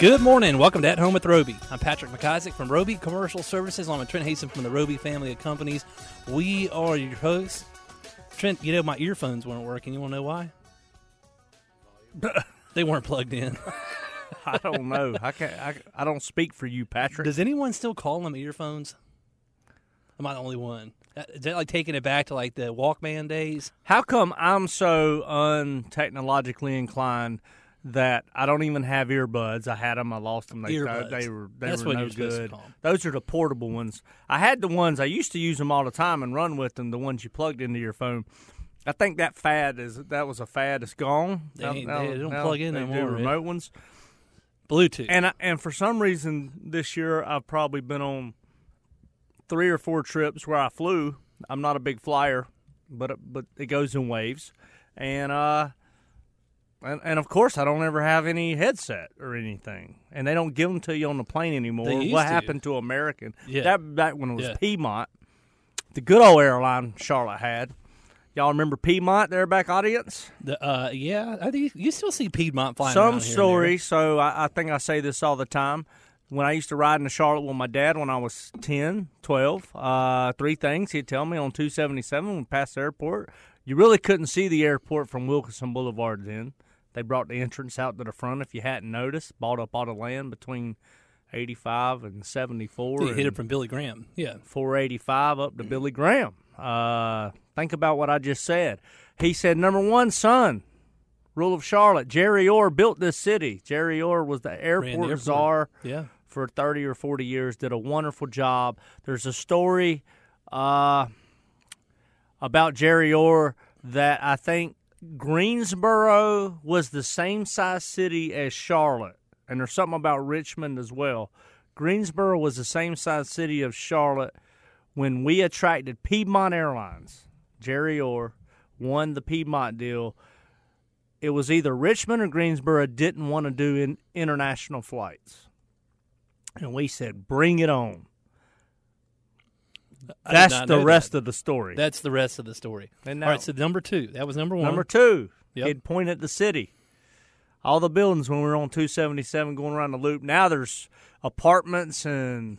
Good morning. Welcome to At Home with Roby. I'm Patrick McIsaac from Roby Commercial Services. I'm with Trent Haston from the Roby family of companies. We are your hosts. Trent, you know my earphones weren't working. You want to know why? they weren't plugged in. I don't know. I can't. I, I don't speak for you, Patrick. Does anyone still call them earphones? Am I the only one? Uh, Is that like taking it back to like the Walkman days? How come I'm so untechnologically inclined that I don't even have earbuds? I had them. I lost them. They, Earbuds. they were they That's were what no good. Those are the portable ones. I had the ones I used to use them all the time and run with them. The ones you plugged into your phone. I think that fad is that was a fad. It's gone. They ain't- they don't plug in they no do remote ones. Bluetooth. And I, and for some reason this year I've probably been on three or four trips where I flew. I'm not a big flyer, but but it goes in waves, and uh, and, and of course I don't ever have any headset or anything, and they don't give them to you on the plane anymore. What to. happened to American? Yeah. That back when it was Yeah. Piedmont, the good old airline Charlotte had. Y'all remember Piedmont? There, back audience. The, uh, yeah, I think you still see Piedmont flying. Some story. So I, I think I say this all the time. When I used to ride in Charlotte with my dad when I was 10, 12, uh, three things he'd tell me on 277 when we passed the airport. You really couldn't see the airport from Wilkinson Boulevard then. They brought the entrance out to the front if you hadn't noticed. Bought up all the land between 85 and 74. You hit it from Billy Graham. Yeah. 485 up to Billy Graham. Uh, think about what I just said. He said, number one, son, rule of Charlotte. Jerry Orr built this city. Jerry Orr was the airport, airport. czar Yeah. for 30 or 40 years, did a wonderful job. There's a story uh, about Jerry Orr that I think Greensboro was the same size city as Charlotte. And there's something about Richmond as well. Greensboro was the same size city of Charlotte when we attracted Piedmont Airlines. Jerry Orr won the Piedmont deal. It was either Richmond or Greensboro didn't want to do in international flights. And we said, bring it on. I That's the rest that. of the story. That's the rest of the story. And now- right, so number two. That was number one. Number two, Yep. he'd point at the city. All the buildings when we were on 277 going around the loop. Now there's apartments and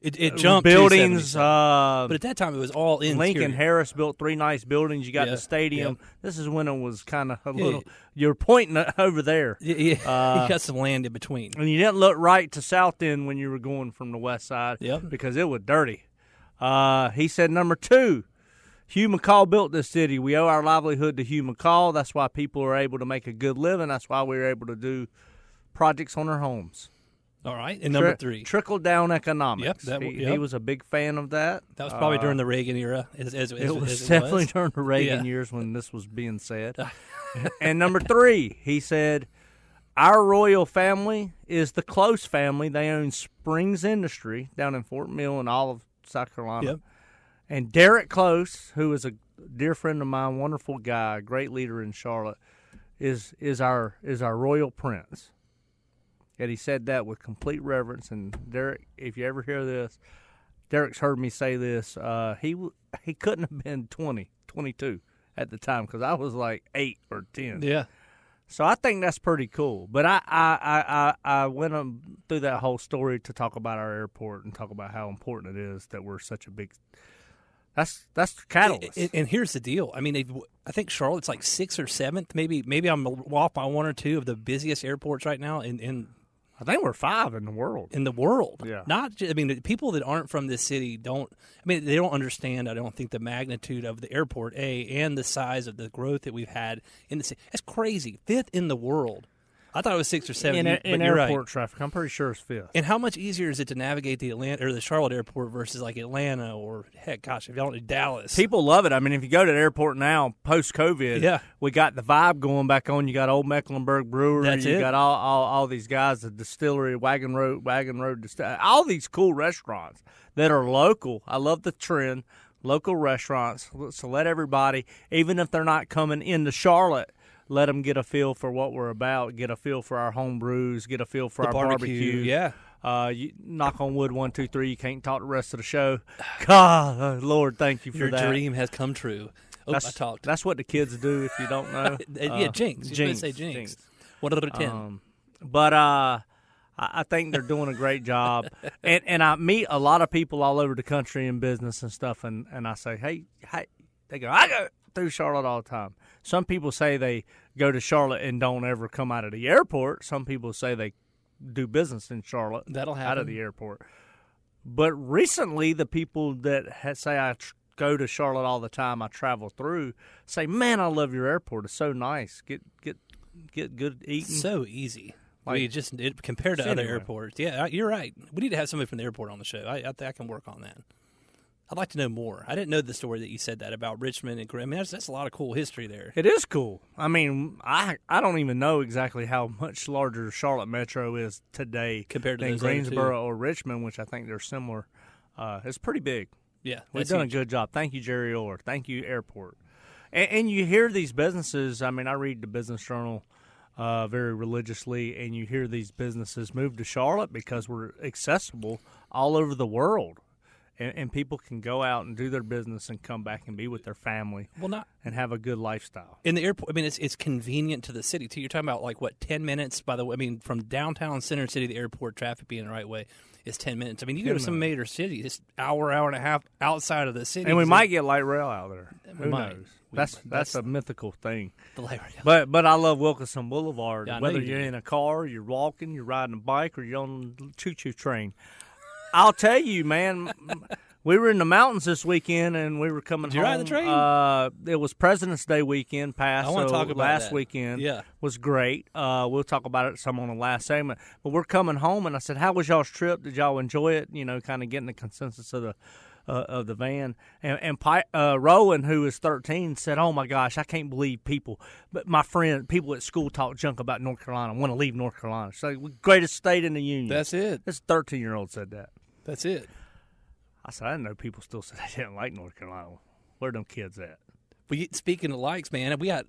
It, it jumped buildings. Uh, but at that time, it was all in Lincoln Harris built three nice buildings. You got Yeah, the stadium. yeah. This is when it was kind of a Yeah, little. You're pointing over there, Yeah, yeah. Uh, you got some land in between. and you didn't look right to south end when you were going from the west side. Yep. because it was dirty. Uh, he said number two. Hugh McCall built this city. We owe our livelihood to Hugh McCall. That's why people are able to make a good living. That's why we are able to do projects on their homes. All right, and number Tri- three. trickle down economics. Yep, that he, w- he was a big fan of that. That was probably Uh, during the Reagan era. As, as, as, it was as definitely was. during the Reagan Yeah. years when this was being said. and number three, he said, Our royal family is the close family. They own Springs Industry down in Fort Mill and all of South Carolina. Yep. And Derick Close, who is a dear friend of mine, wonderful guy, great leader in Charlotte, is is our is our royal prince. And he said that with complete reverence. And Derick, if you ever hear this, Derick's heard me say this. Uh, he he couldn't have been 20, 22 at the time because I was like eight or ten. Yeah. So I think that's pretty cool. But I I, I, I, went um, through that whole story to talk about our airport and talk about how important it is that we're such a big. That's that's the catalyst. And, and here's the deal. I mean, I think Charlotte's like sixth or seventh. Maybe maybe I'm off by one or two of the busiest airports right now in in, I think we're five in the world. in the world. Yeah. Not. ju- I mean, the people that aren't from this city don't. I mean, they don't understand. I don't think the magnitude of the airport, a, and the size of the growth that we've had in the city. That's crazy. Fifth in the world. I thought it was six or seven. in, you- in but airport right. traffic. I'm pretty sure it's fifth. And how much easier is it to navigate the Atlanta or the Charlotte airport versus like Atlanta or heck, gosh, if y'all don't do Dallas, People love it. I mean, if you go to the airport now, post COVID, Yeah. we got the vibe going back on. You got Old Mecklenburg Brewery. That's you it. got all, all all these guys, the distillery, Wagon Road, Wagon Road, Distill- all these cool restaurants that are local. I love the trend, local restaurants. So let everybody, even if they're not coming into Charlotte. Let them get a feel for what we're about, get a feel for our home brews, get a feel for the our barbecue, yeah. Uh, you knock on wood, one, two, three. You can't talk the rest of the show. God, Lord, thank you for Your that. dream has come true. Oh, That's, I talked. That's what the kids do. If you don't know, Uh, yeah, Uh, jinx. Supposed to say jinx. One out of ten. Um, but uh, I, I think they're doing a great job, and and I meet a lot of people all over the country in business and stuff, and and I say, hey, hey, they go, I go through Charlotte all the time. Some people say they go to Charlotte and don't ever come out of the airport. Some people say they do business in Charlotte That'll happen. out of the airport. But recently, the people that say I tr- go to Charlotte all the time, I travel through, say, "Man, I love your airport. It's so nice. Get get get good eating." so easy. Like- we just it, compared to other anywhere. airports. Yeah, you're right. We need to have somebody from the airport on the show. I, I I can work on that. I'd like to know more. I didn't know the story that you said that about Richmond and I mean, that's, that's a lot of cool history there. It is cool. I mean, I I don't even know exactly how much larger Charlotte Metro is today Compared to than those other two. Greensboro or Richmond, which I think they're similar. Uh, it's pretty big. Yeah, We've done huge. a good job. Thank you, Jerry Orr. Thank you, Airport. And, and you hear these businesses. I mean, I read the Business Journal uh, very religiously, and you hear these businesses move to Charlotte because we're accessible all over the world, and, and people can go out and do their business and come back and be with their family Well, not and have a good lifestyle. in the airport. I mean, it's it's convenient to the city too. You're talking about like what ten minutes by the way. I mean, from downtown center city to the airport, traffic being the right way is ten minutes. I mean, you go to some major city, it's hour, hour and a half outside of the city, And we might get light rail out there. Who might. knows? That's that's That's- a mythical thing. the light- rail. But but I love Wilkinson Boulevard. Yeah, Whether you you're do. in a car, you're walking, you're riding a bike, or you're on the choo choo train. I'll tell you, man. We were in the mountains this weekend, and we were coming Did you home. ride the train? Uh, it was President's Day weekend past. I wanna so talk about last that. weekend. Yeah. was great. Uh, we'll talk about it some on the last segment. But we're coming home, and I said, "How was y'all's trip? Did y'all enjoy it? You know, kind of getting the consensus of the." Uh, of the van and, and Pi- uh, Rowan, who is 13, said, "Oh my gosh, I can't believe people, but my friend, people at school talk junk about North Carolina, want to leave North Carolina. Like greatest state in the union." That's it. this 13 year old said that. That's it. I said, I didn't know people still said they didn't like North Carolina. Where them kids at? We speaking of likes, man. We got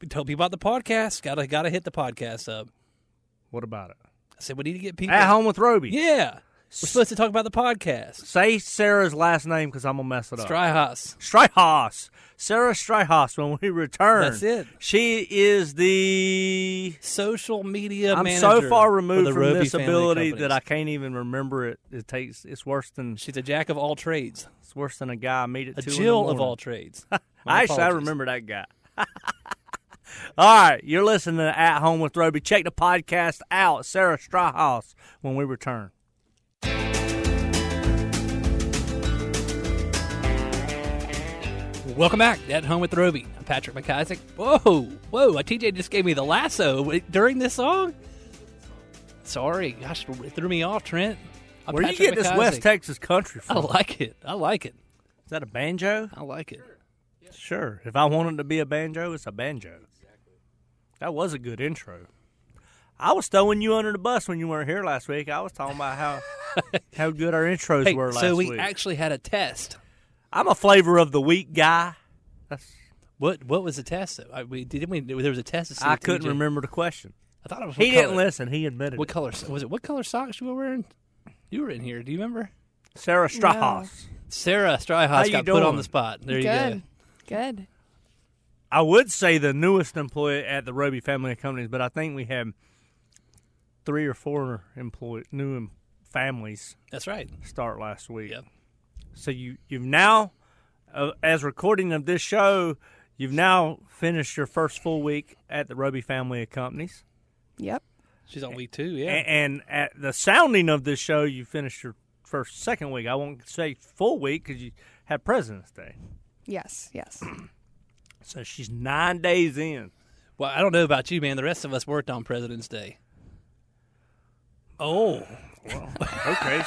we told people about the podcast. Gotta gotta hit the podcast up. What about it? I said we need to get people At home with Roby. Yeah, we're supposed to talk about the podcast. Say Sara's last name because I'm gonna mess it up. Stryhas. Stryhas. Sara Stryhas. When we return, That's it. She is the. Social media. I'm manager so far removed from Roby this ability that I can't even remember it. It takes. It's worse than. She's a jack of all trades, It's worse than a guy I meet at a two. Jill of all trades. I Actually, I remember that guy. All right, you're listening to At Home with Roby. Check the podcast out, Sara Stryhas, when we return. Welcome back at Home with Roby. I'm Patrick McIsaac. Whoa, whoa! TJ just gave me the lasso during this song. Sorry, gosh, it threw me off, Trent. I'm Where did you get this West Texas country from? I like it. I like it. Is that a banjo? I like it. Sure. If I wanted to be a banjo, it's a banjo. That was a good intro. I was throwing you under the bus when you weren't here last week. I was talking about how how good our intros Hey, were last week. so we week. actually had a test. I'm a flavor of the week guy. That's, What what was the test? I, we didn't we there was a test. To see I couldn't TJ remember the question. I thought it was. He what didn't listen. He admitted. What it. color was it? What color socks you were wearing? You were in here. Do you remember? Sara Strauss. Sara How Stryhas you got put on the spot. There you Good. go. Good. I would say the newest employee at the Roby family of companies, but I think we have three or four employee new families That's right. start last week. Yep. So you you've now, uh, as recording of this show, you've now finished your first full week at the Roby family of companies, Yep. She's on week two. Yeah. A- and at the sounding of this show, you finished your first second week. I won't say full week because you had President's Day. Yes. Yes. So she's nine days in. Well, I don't know about you, man. The rest of us worked on President's Day. Oh, well, okay.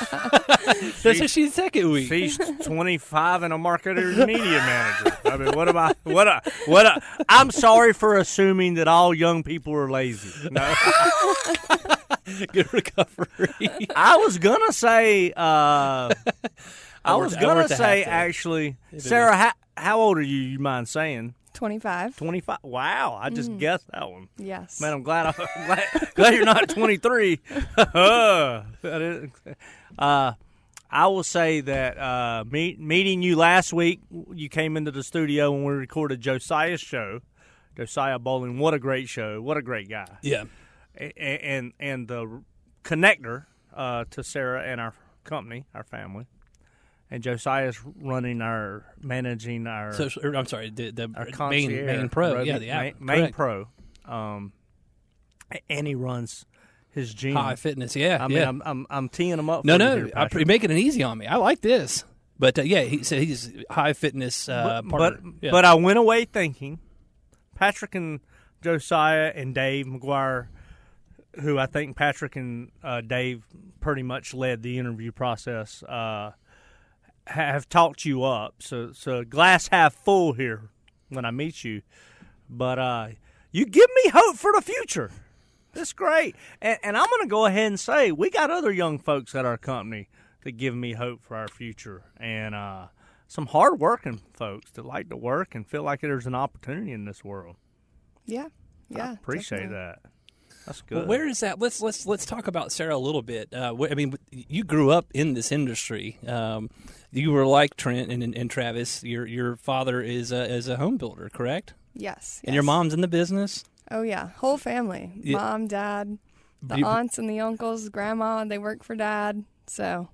That's what she's second week. She's 25 and a marketer media manager. I mean, what am I? What? A, what? A, I'm sorry for assuming that all young people are lazy. No, Good recovery. I was gonna say. Uh, I worked- was gonna say actually, is. Sara. How, how old are you? You mind saying? 25. 25. Wow, I just guessed that one. Yes. Man, I'm glad, I'm glad, glad you're not 23. uh, I will say that uh, meet, meeting you last week, you came into the studio when we recorded Josiah's show. Josiah Bowling, what a great show! What a great guy, yeah. A- a- and and the connector uh, to Sara and our company, our family. And Josiah's running our, managing our So, I'm sorry, the, the main main pro. Roby- yeah, the app. main, main pro. Um, and he runs his gym. Hive fitness. Yeah. I mean, yeah. I'm, I'm I'm teeing him up. no, no, here, Patrick. pre- making it easy on me. I like this. But uh, yeah, he said he's Hive fitness uh, but partner. but, yeah. but I went away thinking Patrick and Josiah and Dave McGuire, who I think Patrick and uh, Dave pretty much led the interview process, uh, have talked you up. So so glass half full here when I meet you, but uh, you give me hope for the future. That's great, and, and I'm going to go ahead and say we got other young folks at our company that give me hope for our future, and uh, some hardworking folks that like to work and feel like there's an opportunity in this world. yeah. Yeah. I appreciate definitely. that. That's good. Well, where is that? Let's let's let's talk about Sara a little bit. Uh, wh- I mean, you grew up in this industry. Um, you were like Trent and, and, and Travis. Your your father is a, is a home builder, correct? Yes. And your mom's in the business. Oh, yeah. Whole family. Yeah. Mom, dad, the You- aunts and the uncles, grandma, they work for dad. So,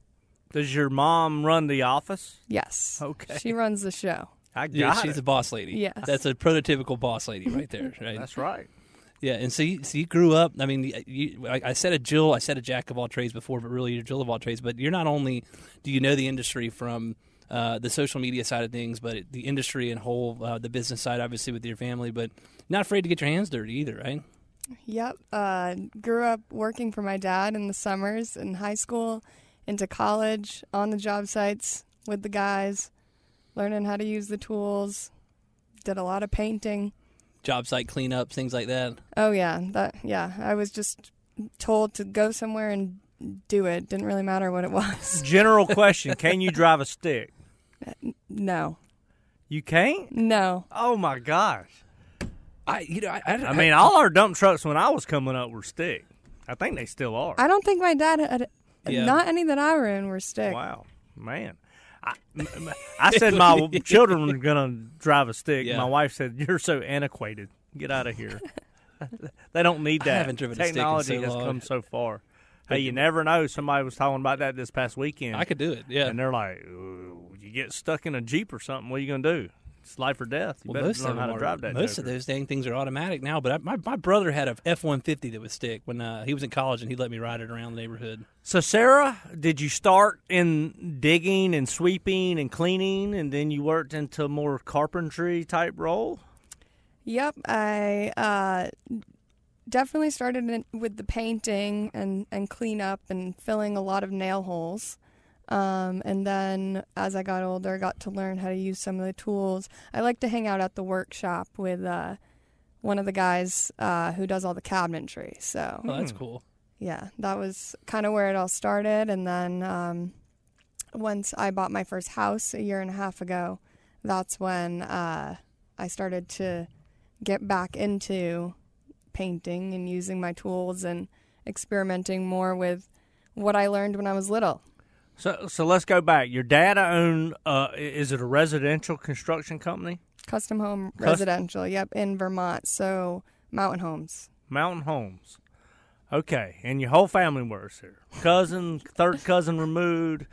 Does your mom run the office? yes. Okay. She runs the show. I got Yeah, she's it. a boss lady. Yes. that's a prototypical boss lady right there. Right. That's right. Yeah, and so you, so you grew up. I mean, you, I, said a Jill, I said a jack of all trades before, but really you're Jill of all trades. But you're not only do you know the industry from uh, the social media side of things, but the industry and whole, uh, the business side, obviously with your family, but not afraid to get your hands dirty either, right? Yep. Uh, grew up working for my dad in the summers in high school, into college, on the job sites with the guys, learning how to use the tools. Did a lot of painting. Job site cleanups, things like that. Oh yeah, that yeah. I was just told to go somewhere and do it. Didn't really matter what it was. General question: Can you drive a stick? No, You can't. no. Oh my gosh! I, you know, I, I, I mean, all our dump trucks when I was coming up were stick. I think they still are. I don't think my dad had. Yeah. Not any that I were in were stick. Wow, man. I, I said my children were going to drive a stick. Yeah. My wife said, "You're so antiquated. Get out of here." they don't need I that. haven't driven a stick in Technology so has long. come so far. Hey, you never know. Somebody was talking about that this past weekend, I could do it. Yeah. and they're like, "You get stuck in a jeep or something. What are you going to do? It's life or death. You Well, better most learn of how them to are, drive that." most of those dang things are automatic now. But I, my my brother had a F one fifty that would stick when uh, he was in college, and he let me ride it around the neighborhood. So, Sara, did you start in digging and sweeping and cleaning, and then you worked into a more carpentry type role? Yep, I uh, definitely started in, with the painting and, and cleanup and filling a lot of nail holes. Um, and then as I got older, I got to learn how to use some of the tools. I like to hang out at the workshop with uh, one of the guys uh, who does all the cabinetry. So Oh, that's cool. yeah, that was kind of where it all started. And then um, once I bought my first house a year and a half ago, that's when uh, I started to get back into painting and using my tools and experimenting more with what I learned when I was little. So, so let's go back. Your dad owned. Uh, is it a residential construction company? Custom home residential, yep, in Vermont. So mountain homes. Mountain Homes. Okay, and your whole family works here. Cousin, third cousin removed.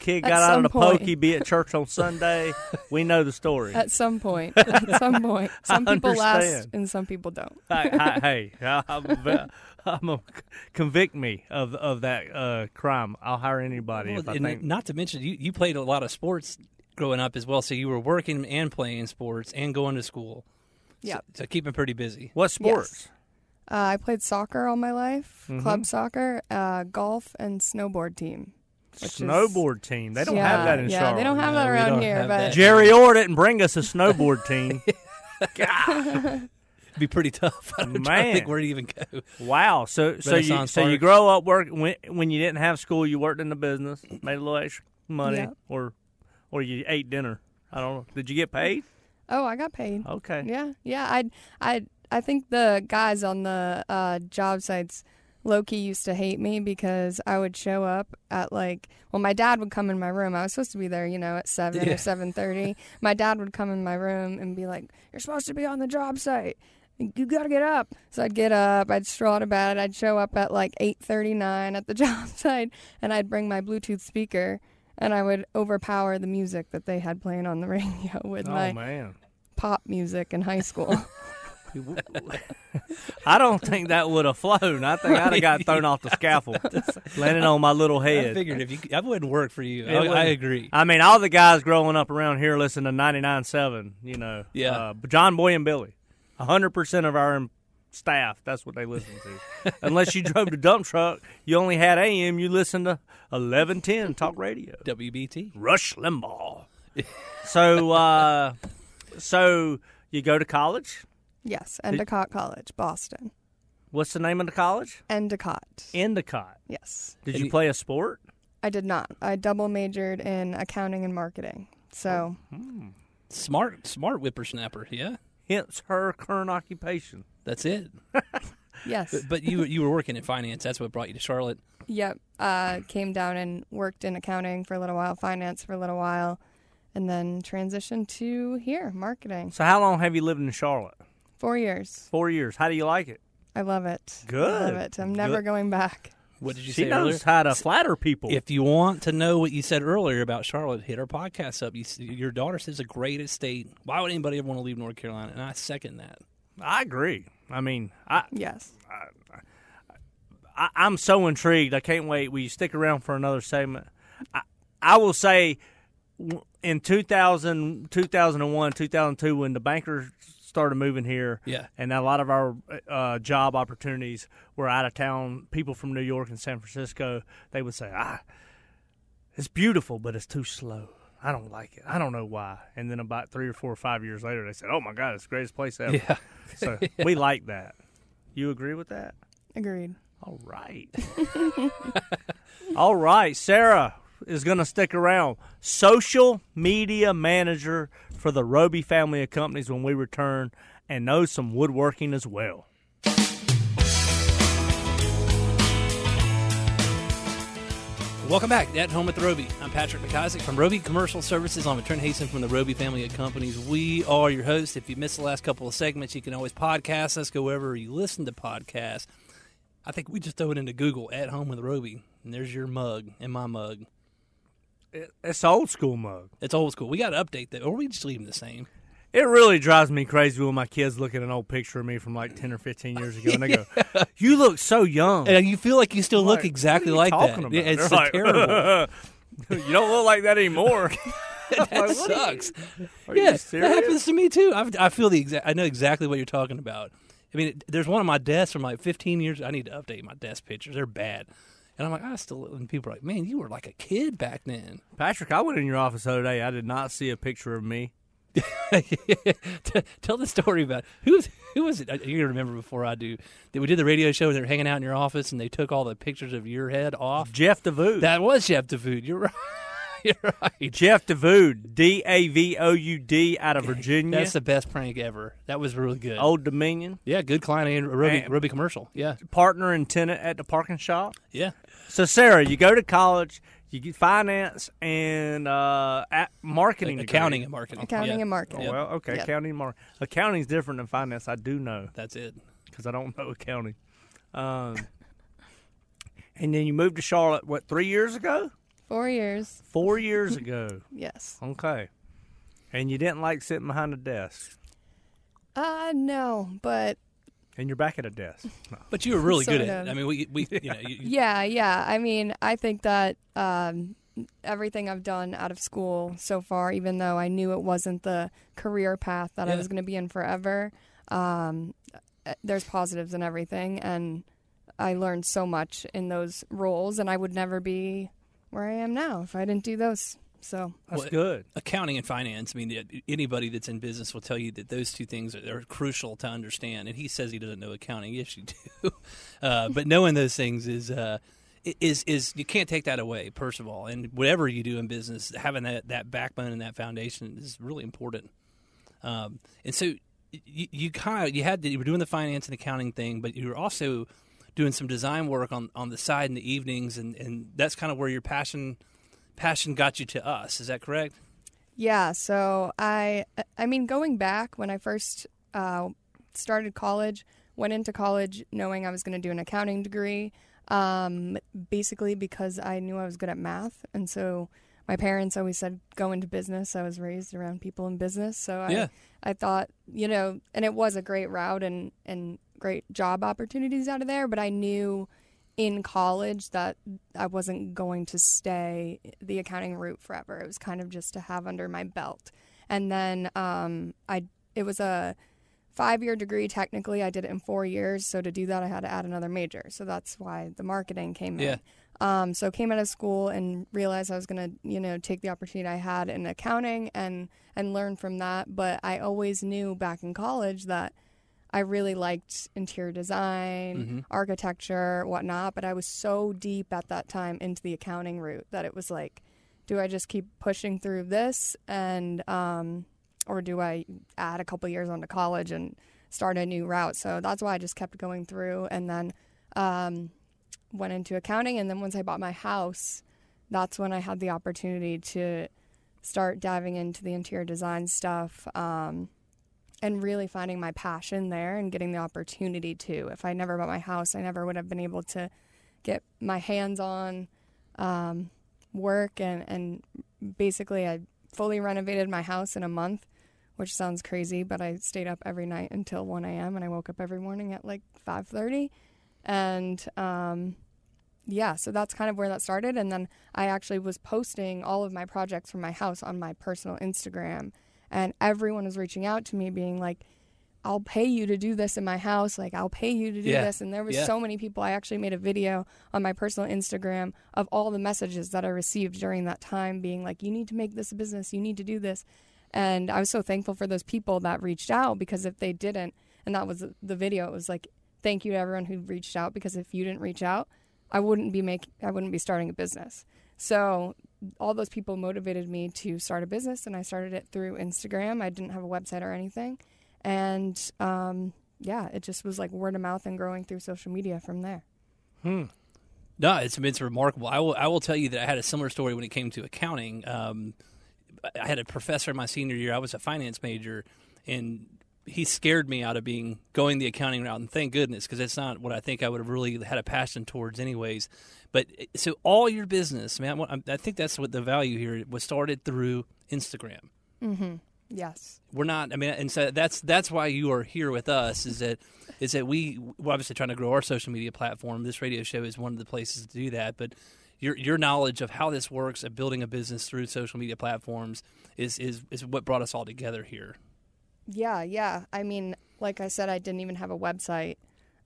Kid got out of the point. pokey, be at church on Sunday. we know the story. At some point, at some point, some I people last and some people don't. hey, hey, hey, I'm, a- I'm a, convict me of of that uh, crime. I'll hire anybody Well, if I and think. not to mention, you, you played a lot of sports growing up as well. So you were working and playing sports and going to school. Yeah, So keeping pretty busy. What sports? Uh, I played soccer all my life, Mhm. club soccer, uh, golf, and snowboard team. which is- Snowboard team. They don't yeah, have that in yeah, Charlotte. they don't have No, that around here. But that. Jerry Orr didn't bring us a snowboard team. It'd be pretty tough. I'm trying to Man. think where to even go. Wow. So so you Renaissance so you grow up work when when you didn't have school, you worked in the business, made a little extra money, Yeah. or or you ate dinner. I don't know. Did you get paid? oh, I got paid. Okay. Yeah, yeah. I, I, I think the guys on the uh, job sites, Loki used to hate me because I would show up at like, well, my dad would come in my room. I was supposed to be there, you know, at seven Yeah. or seven thirty. my dad would come in my room and be like, "You're supposed to be on the job site. You gotta get up." So I'd get up. I'd stroll out of bed. I'd show up at like eight thirty nine at the job site, and I'd bring my Bluetooth speaker. And I would overpower the music that they had playing on the radio with Oh my man. pop music in high school. I don't think that would have flown. I think I'd have got thrown off the scaffold, landing on my little head. I figured if you, that wouldn't work for you. I, I agree. I mean, all the guys growing up around here listen to 99.7, you know. Yeah. Uh, John Boy and Billy. 100% of our staff, that's what they listen to. Unless you drove the dump truck, you only had AM, you listened to 1110 talk radio. WBT. Rush Limbaugh. so, uh, so you go to college. Yes, Endicott College, Boston. What's the name of the college? Endicott. Endicott. Yes. Did you you- play a sport? I did not. I double majored in accounting and marketing. So, Smart, smart whippersnapper. Yeah, Hence her current occupation. that's it. yes. But, but you you were working in finance. That's what brought you to Charlotte. yep. Uh, came down and worked in accounting for a little while, finance for a little while, and then transitioned to here, marketing. So, how long have you lived in Charlotte? Four years. Four years. How do you like it? I love it. Good. I love it. I'm never Good. going back. What did you she say knows earlier? how to flatter people. If you want to know what you said earlier about Charlotte, hit our podcast up. You, your daughter says a great estate. Why would anybody ever want to leave North Carolina? And I second that. I agree. I mean, I, Yes. I I'm so intrigued. I can't wait. Will you stick around for another segment? I, I will say, in 2000, 2001, 2002, when the bankers started moving here, Yeah. and a lot of our uh, job opportunities were out of town. People from New York and San Francisco, they would say, "Ah, it's beautiful, but it's too slow. I don't like it. I don't know why." And then about three or four or five years later, they said, "Oh my God, it's the greatest place ever." Yeah. So we like that. You agree with that? Agreed. All right. All right. Sarah is going to stick around. Social media manager for the Roby family of companies when we return and knows some woodworking as well. Welcome back at Home with Roby. I'm Patrick McIsaac from Roby Commercial Services. I'm Trent Hasten from the Roby family of companies. We are your hosts. If you missed the last couple of segments, you can always podcast us, go wherever you listen to podcasts. I think we just throw it into Google at Home with Roby, and there's your mug and my mug. It's old school mug. It's old school. We got to update that, or we just leave them the same. It really drives me crazy when my kids look at an old picture of me from like 10 or 15 years ago and they go, You look so young. And you feel like you still look Like, exactly like that. about? It's They're like, terrible. you don't look like that anymore. that you- sucks. Are you yeah, that happens to me too. I've, I feel the exact. I know exactly what you're talking about. I mean, it, there's one on my desk from like 15 years. I need to update my desk pictures. They're bad, and I'm like, I still. And people are like, man, you were like a kid back then. Patrick, I went in your office the other day. I did not see a picture of me. Tell the story about who was who was it? You remember before I do? That we did the radio show and they were hanging out in your office and they took all the pictures of your head off. Jeff Davoud. That was Jeff Food. You're right. You're right. Jeff Davoud, D A V O U D, out of Virginia. That's the best prank ever. That was really good. Old Dominion, yeah, good client and Roby, And- Roby commercial. Yeah, partner and tenant at the parking shop. yeah. So, Sara, you go to college, you get finance and uh, at marketing, degree. accounting and marketing. Accounting Yeah. and marketing. Oh, well, okay, Yep. accounting, mar- accounting's different than finance. I do know That's it. because I don't know accounting. Um, and then you moved to Charlotte. What three years ago? Four years. Four years ago. Yes. Okay. And you didn't like sitting behind a desk, Uh, no, but and you're back at a desk. But you were really good at it. I mean, we, we you know, you, yeah, yeah. I mean, I think that um, everything I've done out of school so far, even though I knew it wasn't the career path that I was going to be in forever, um, uh, there's positives in everything, and I learned so much in those roles, and I would never be where I am now if I didn't do those. So That's Well, good. accounting and finance. I mean, anybody that's in business will tell you that those two things are, are crucial to understand. And he says he doesn't know accounting. Yes, you do. Uh, but knowing those things is uh, is is you can't take that away. First of all, and whatever you do in business, having that that backbone and that foundation is really important. Um, and so you, you kind of you had to, you were doing the finance and accounting thing, but you were also doing some design work on, on the side in the evenings, and, and that's kind of where your passion passion got you to us. Is that correct? Yeah, so I I mean going back when I first uh, started college, went into college knowing I was going to do an accounting degree, um, basically because I knew I was good at math, and so my parents always said go into business. I was raised around people in business, so I Yeah. I thought you know, and it was a great route and and great job opportunities out of there, but I knew in college that I wasn't going to stay the accounting route forever. It was kind of just to have under my belt. And then um, I it was a five year degree technically. I did it in four years. So to do that, I had to add another major. So that's why the marketing came Yeah. in. Um, so came out of school and realized I was gonna, you know, take the opportunity I had in accounting and and learn from that. But I always knew back in college that I really liked interior design, Mhm. architecture, whatnot. But I was so deep at that time into the accounting route that it was like, do I just keep pushing through this and, um, or do I add a couple years onto college and start a new route? So that's why I just kept going through and then um, went into accounting. And then once I bought my house, that's when I had the opportunity to start diving into the interior design stuff. Um, and really finding my passion there and getting the opportunity to. If I never bought my house, I never would have been able to get my hands on um, work and, and basically I fully renovated my house in a month, which sounds crazy, but I stayed up every night until 1 a.m. and I woke up every morning at like 5:30, and um, yeah, so that's kind of where that started. And then I actually was posting all of my projects from my house on my personal Instagram, and everyone was reaching out to me, being like, "I'll pay you to do this in my house. Like, I'll pay you to do Yeah. this." And there was Yeah. so many people. I actually made a video on my personal Instagram of all the messages that I received during that time, being like, "You need to make this a business. You need to do this." And I was so thankful for those people that reached out because if they didn't, and that was the video, it was like, "Thank you to everyone who reached out because if you didn't reach out." I wouldn't be making, I wouldn't be starting a business. So all those people motivated me to start a business, and I started it through Instagram. I didn't have a website or anything, and um, yeah, it just was like word of mouth and growing through social media from there. Hmm. No, it's it's remarkable. I will I will tell you that I had a similar story when it came to accounting. Um, I had a professor in my senior year. I was a finance major, and he scared me out of being going the accounting route. And thank goodness, because that's not what I think I would have really had a passion towards, anyways. But so all your business, man, I, I think that's what the value here was started through Instagram. Mm-hmm. Yes. We're not. I mean, and so that's that's why you are here with us. Is that is that we we're obviously trying to grow our social media platform. This radio show is one of the places to do that. But your your knowledge of how this works of building a business through social media platforms is is is what brought us all together here. Yeah, yeah. I mean, like I said, I didn't even have a website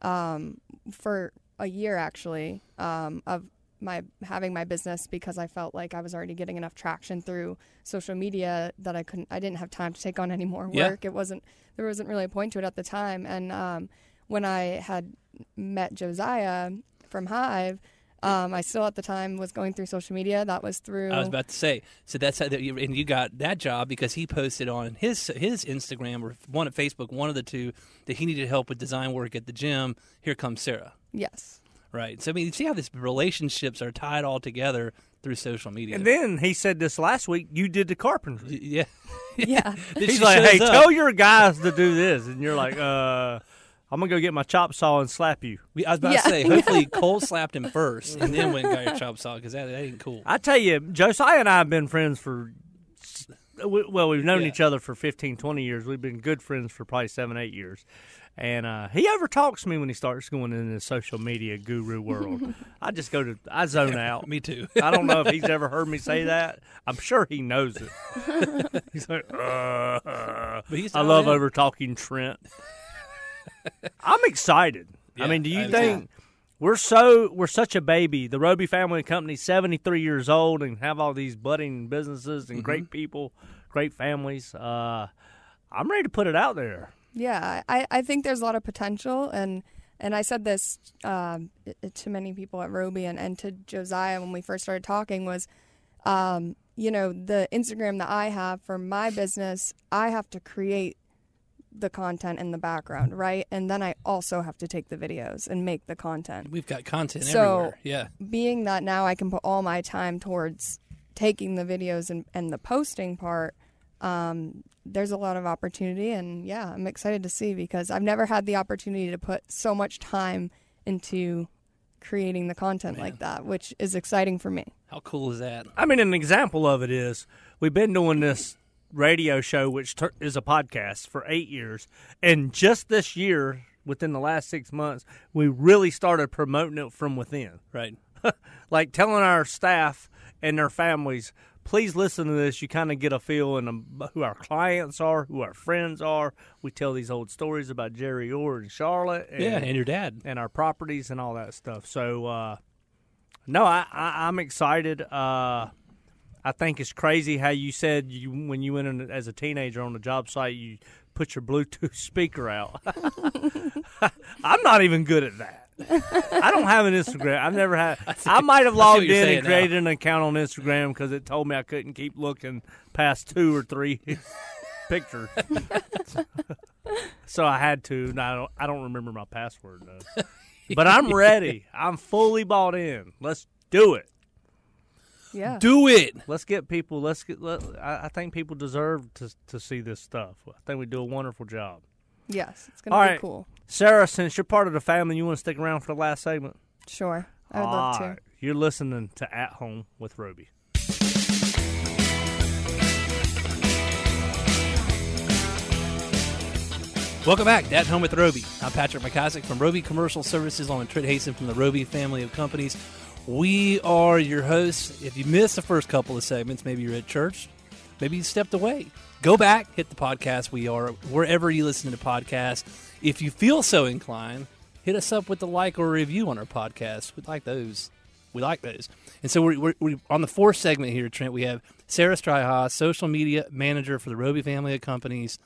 um, for a year actually um, of my having my business because I felt like I was already getting enough traction through social media that I couldn't. I didn't have time to take on any more Yeah. work. It wasn't there wasn't really a point to it at the time. And um, when I had met Josiah from Hive. Um, I still at the time was going through social media. That was through. I was about to say. So that's how that you, and you got that job because he posted on his his Instagram or one at Facebook, one of the two, that he needed help with design work at the gym. Here comes Sara. yes. Right. So I mean, you see how these relationships are tied all together through social media. And then he said this last week. You did the carpentry. yeah. Yeah. He's like, "Hey, up. tell your guys to do this," and you're like, "Uh, I'm gonna go get my chop saw and slap you." I was about Yeah. to say, hopefully Cole slapped him first, and then went and got your chop saw because that, that ain't cool. I tell you, Josiah and I have been friends for. Well, we've known Yeah. each other for 15, 20 years. We've been good friends for probably seven, eight years. And uh, he over talks to me when he starts going into the social media guru world. I just go to, I zone out. Me too. I don't know if he's ever heard me say that. I'm sure he knows it. he's like, uh, But I love in. over talking Trent. I'm excited. I mean, do you am think we're so we're such a baby? The Roby family company, 73 years old, and have all these budding businesses and Mm-hmm. great people, great families. Uh, I'm ready to put it out there. Yeah, I, I think there's a lot of potential, and and I said this um, to many people at Roby and, and to Josiah when we first started talking was, um, you know, the Instagram that I have for my business, I have to create the content in the background, right? And then I also have to take the videos and make the content. We've got content So- everywhere. Yeah. Being that now I can put all my time towards taking the videos and, and the posting part, um, there's a lot of opportunity and yeah i'm excited to see because i've never had the opportunity to put so much time into creating the content like that which is exciting for me How cool is that? I mean, an example of it is we've been doing this radio show, which tur is a podcast, for eight years, and just this year, within the last six months, we really started promoting it from within. Right. like telling our staff and their families, please listen to this. You kind of get a feel and who our clients are, who our friends are. We tell these old stories about Jerry Orr and Charlotte, and, Yeah, and your dad. and our properties and all that stuff. So, uh, no, I, I, I'm excited. Uh, I think it's crazy how you said you when you went in as a teenager on the job site, you put your Bluetooth speaker out. I'm not even good at that. I don't have an Instagram. I've never had. I might have I see what logged in and now. created an account on Instagram because it told me I couldn't keep looking past two or three pictures. so I had to. And I don't. I don't remember my password though. But I'm ready. I'm fully bought in. Let's do it. Yeah Do it. Let's get people. Let's get. Let, I, I think people deserve to to see this stuff. I think we do a wonderful job. yes it's gonna All be right. cool Sara, since you're part of the family, you want to stick around for the last segment? sure i would love All to right. You're listening to At Home with Roby. Welcome back to At Home with Roby. I'm Patrick McIsaac from Roby Commercial Services along with Trent Hasten from the Roby family of companies. We are your hosts. If you missed the first couple of segments, maybe you're at church, maybe you stepped away. Go back, hit the podcast. We are wherever you listen to podcasts. If you feel so inclined, hit us up with a like or a review on our podcast. We like those. We like those. And so we're, we're, we're on the fourth segment here, Trent. We have Sara Stryhas, social media manager for the Roby family of companies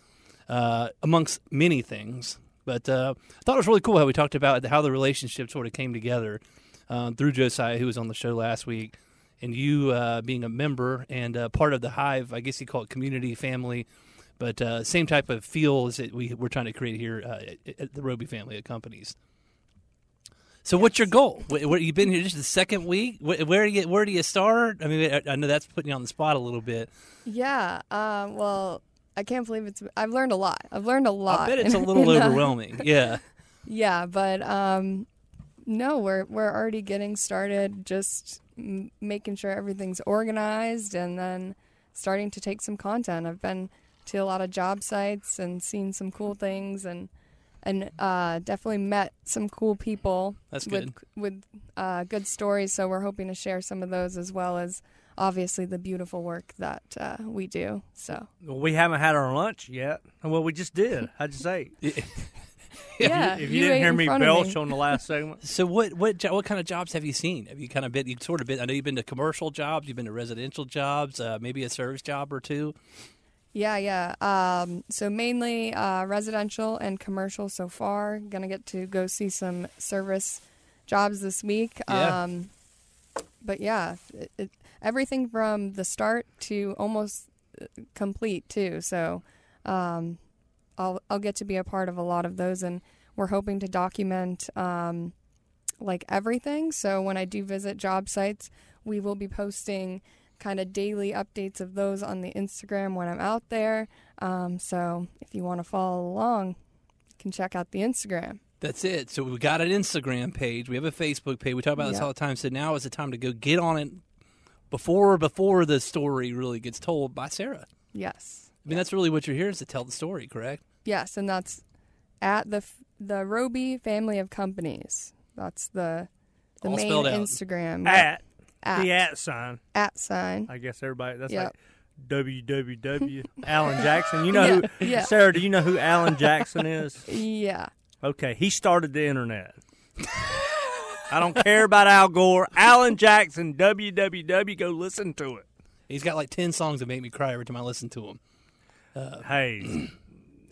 uh, amongst many things. But uh, I thought it was really cool how we talked about how the relationship sort of came together um, through Josiah, who was on the show last week, and you uh, being a member and uh, part of the Hive. I guess you call it community, family, but uh, same type of feel as that we, we're trying to create here uh, at, at the Roby family of companies. So, what's your goal? Where, you've been here just the second week. Where, where do you where do you start? I mean, I, I know that's putting you on the spot a little bit. yeah um, well i can't believe it's i've learned a lot i've learned a lot I bet it's a little uh, overwhelming. Yeah. Yeah, but um, no, we're we're already getting started. Just m- making sure everything's organized, and then starting to take some content. I've been to a lot of job sites and seen some cool things, and and uh, definitely met some cool people. That's with good. with uh, good stories. So we're hoping to share some of those as well as obviously the beautiful work that uh, we do. So Well, we haven't had our lunch yet. Well, we just did. How'd you say? yeah, if you, didn't hear me front of belch on the last segment, So what what jo- what kind of jobs have you seen? Have you kind of been you sort of been? I know you've been to commercial jobs, you've been to residential jobs, uh, maybe a service job or two. Yeah, yeah. Um, so mainly uh, residential and commercial so far. Gonna get to go see some service jobs this week. Yeah. Um, but yeah, it, it, everything from the start to almost uh, complete too. So um, I'll I'll get to be a part of a lot of those, and we're hoping to document um, like everything. So when I do visit job sites, we will be posting kind of daily updates of those on the Instagram when I'm out there. Um, so if you want to follow along, you can check out the Instagram. That's it. So we got an Instagram page, we have a Facebook page. We talk about this Yeah. all the time. So now is the time to go get on it before before the story really gets told by Sara. Yes, I mean, that's really what you're here is to tell the story, correct? Yes, and that's at the f- the Roby family of companies. That's the the All main spelled out. Instagram at, at, the at sign. at sign. I guess everybody. That's Yep. like www. Alan Jackson. You know Yeah, who? yeah. Sara, do you know who Alan Jackson is? Yeah, Okay, he started the internet. I don't care about Al Gore. Alan Jackson, www. Go listen to it. He's got like ten songs that make me cry every time I listen to him. Uh, hey,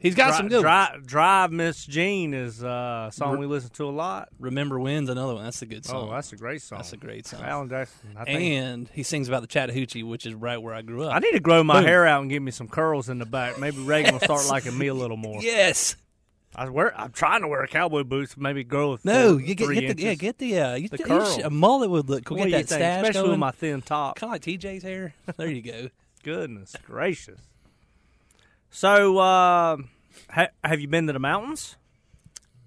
He's got Dri- some good. ones. Dri- Drive Miss Jean is uh, a song we listen to a lot. Remember When, another one. That's a good song. Oh, that's a great song. That's a great song. Alan Jackson. I, think, and he sings about the Chattahoochee, which is right where I grew up. I need to grow my Boom. hair out and give me some curls in the back. Maybe Reagan will start liking me a little more. yes. I wear. I'm trying to wear cowboy boots. Maybe grow with No, four- you get, get the yeah, get the uh, you, The you curl. should- a mullet would look. Cool. What Get that think? stash Especially going. with my thin top. kind of like TJ's hair. There you go. Goodness gracious. So, uh, ha- have you been to the mountains?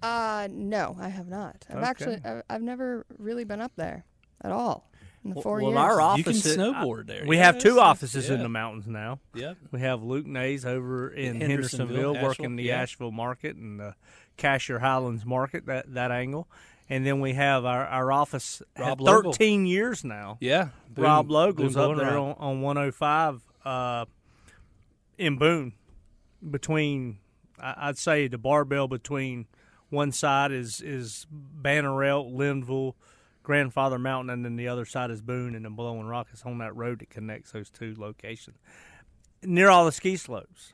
Uh, no, I have not. I've Okay. actually, I've, I've never really been up there at all in the four well, years. our office You can is- snowboard there. We have two Yes. offices in the mountains now. Yep. We have Luke Nays over in Hendersonville, Hendersonville, Asheville, working the yeah. Asheville market and the Cashiers Highlands market, that, that angle. And then we have our, our office Rob had Logal. 13 years now. Yeah. Boom. Rob Boom, Logle's up blowing there rock. on, on 105 uh, in Boone. Between, I'd say the barbell between one side is is Banner Elk, Linville, Grandfather Mountain, and then the other side is Boone and then Blowing Rock. It's on that road that connects those two locations. Near all the ski slopes.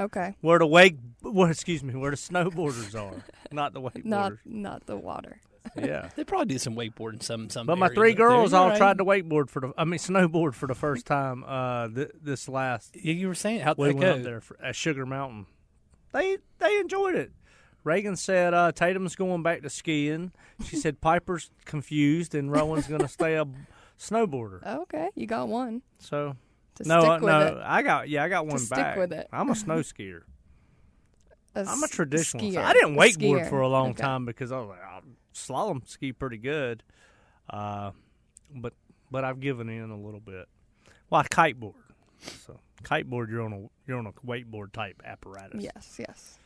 Okay, Where the wake, well, excuse me, where the snowboarders are, not the wakeboarders. not not the water. Yeah. They probably do some wakeboarding some some. But my areas three up girls You're all right. tried to wakeboard for the, I mean, snowboard for the first time uh, th- this last You, you were saying how we they went go. up there for, at Sugar Mountain. They they enjoyed it. Reagan said uh, Tatum's going back to skiing. She said Piper's confused and Rowan's going to stay a snowboarder. Okay, you got one So to no, stick uh, with no, it. I got yeah, I got one stick back. with it. I'm a snow skier. I'm a traditional. skier, I didn't a wakeboard skier. for a long Okay. time because I was like, I'll slalom ski pretty good, uh, but but I've given in a little bit. Well, I kiteboard. So kiteboard, you're on a you're on a wakeboard type apparatus. Yes, yes.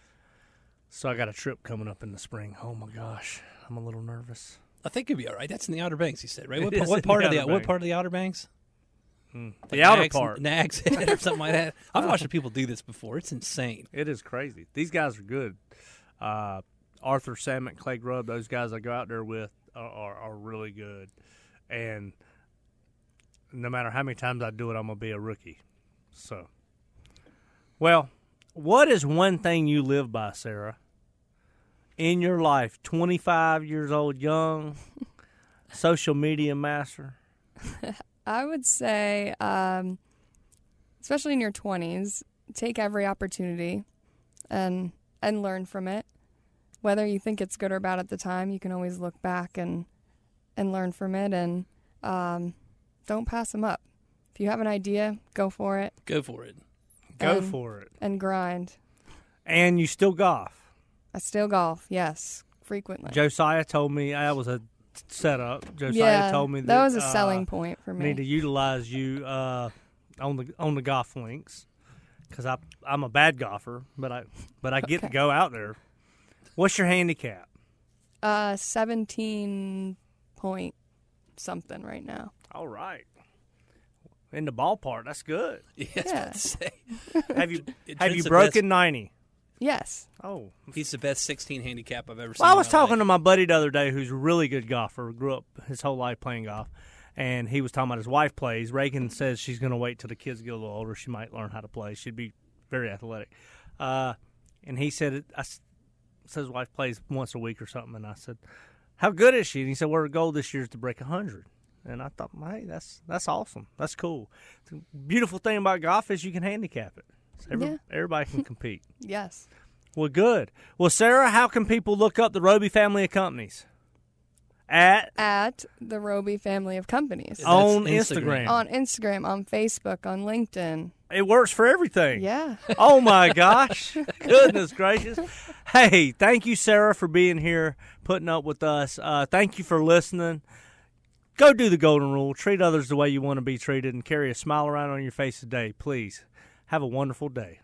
So I got a trip coming up in the spring. Oh my gosh, I'm a little nervous. I think you'll be all right. That's in the Outer Banks. He said, right? It What, is what in the part of the Outer what Banks. part of the Outer Banks? The outer Nags, part. Nags Head or something like that. I've watched people do this before. It's insane. It is crazy. These guys are good. Uh, Arthur Samet, Clay Grubb, those guys I go out there with are, are, are really good. And no matter how many times I do it, I'm going to be a rookie. So, well, what is one thing you live by, Sara, in your life? 25 years old, young, social media master. I would say, um, especially in your twenties, take every opportunity and and learn from it. Whether you think it's good or bad at the time, you can always look back and and learn from it, and um, don't pass them up. If you have an idea, go for it Go for it. Go Um, for it. and grind. And you still golf. I still golf, yes, frequently. Josiah told me that was a setup. Josiah yeah, told me that, that was a uh, selling point for me. Need to utilize you uh, on the on the golf links because I I'm a bad golfer, but I but I get to go out there. What's your handicap? Uh, seventeen point something right now. All right, in the ballpark. That's good. Yeah, Yeah. about say. Have you have you broken best- ninety? Yes. Oh, He's the best 16 handicap I've ever seen. Well, I in was my talking life. to my buddy the other day who's a really good golfer, grew up his whole life playing golf, and he was talking about his wife plays. Reagan says she's going to wait till the kids get a little older. She might learn how to play. She'd be very athletic. Uh, and he said, I s- said his wife plays once a week or something. And I said, How good is she? And he said, Well, her goal this year is to break 100. And I thought, hey, that's that's awesome. That's cool. The beautiful thing about golf is you can handicap it. So every, Yeah. Everybody can compete. Yes. Well, good. Well, Sara, how can people look up the Roby family of companies? At At the Roby family of companies. That's on Instagram. Instagram. on Instagram, on Facebook, on LinkedIn. It works for everything. Yeah. Oh my gosh. Goodness gracious. Hey, thank you, Sara, for being here, putting up with us. Uh, thank you for listening. Go do the golden rule. Treat others the way you want to be treated and carry a smile around on your face today, please. Have a wonderful day.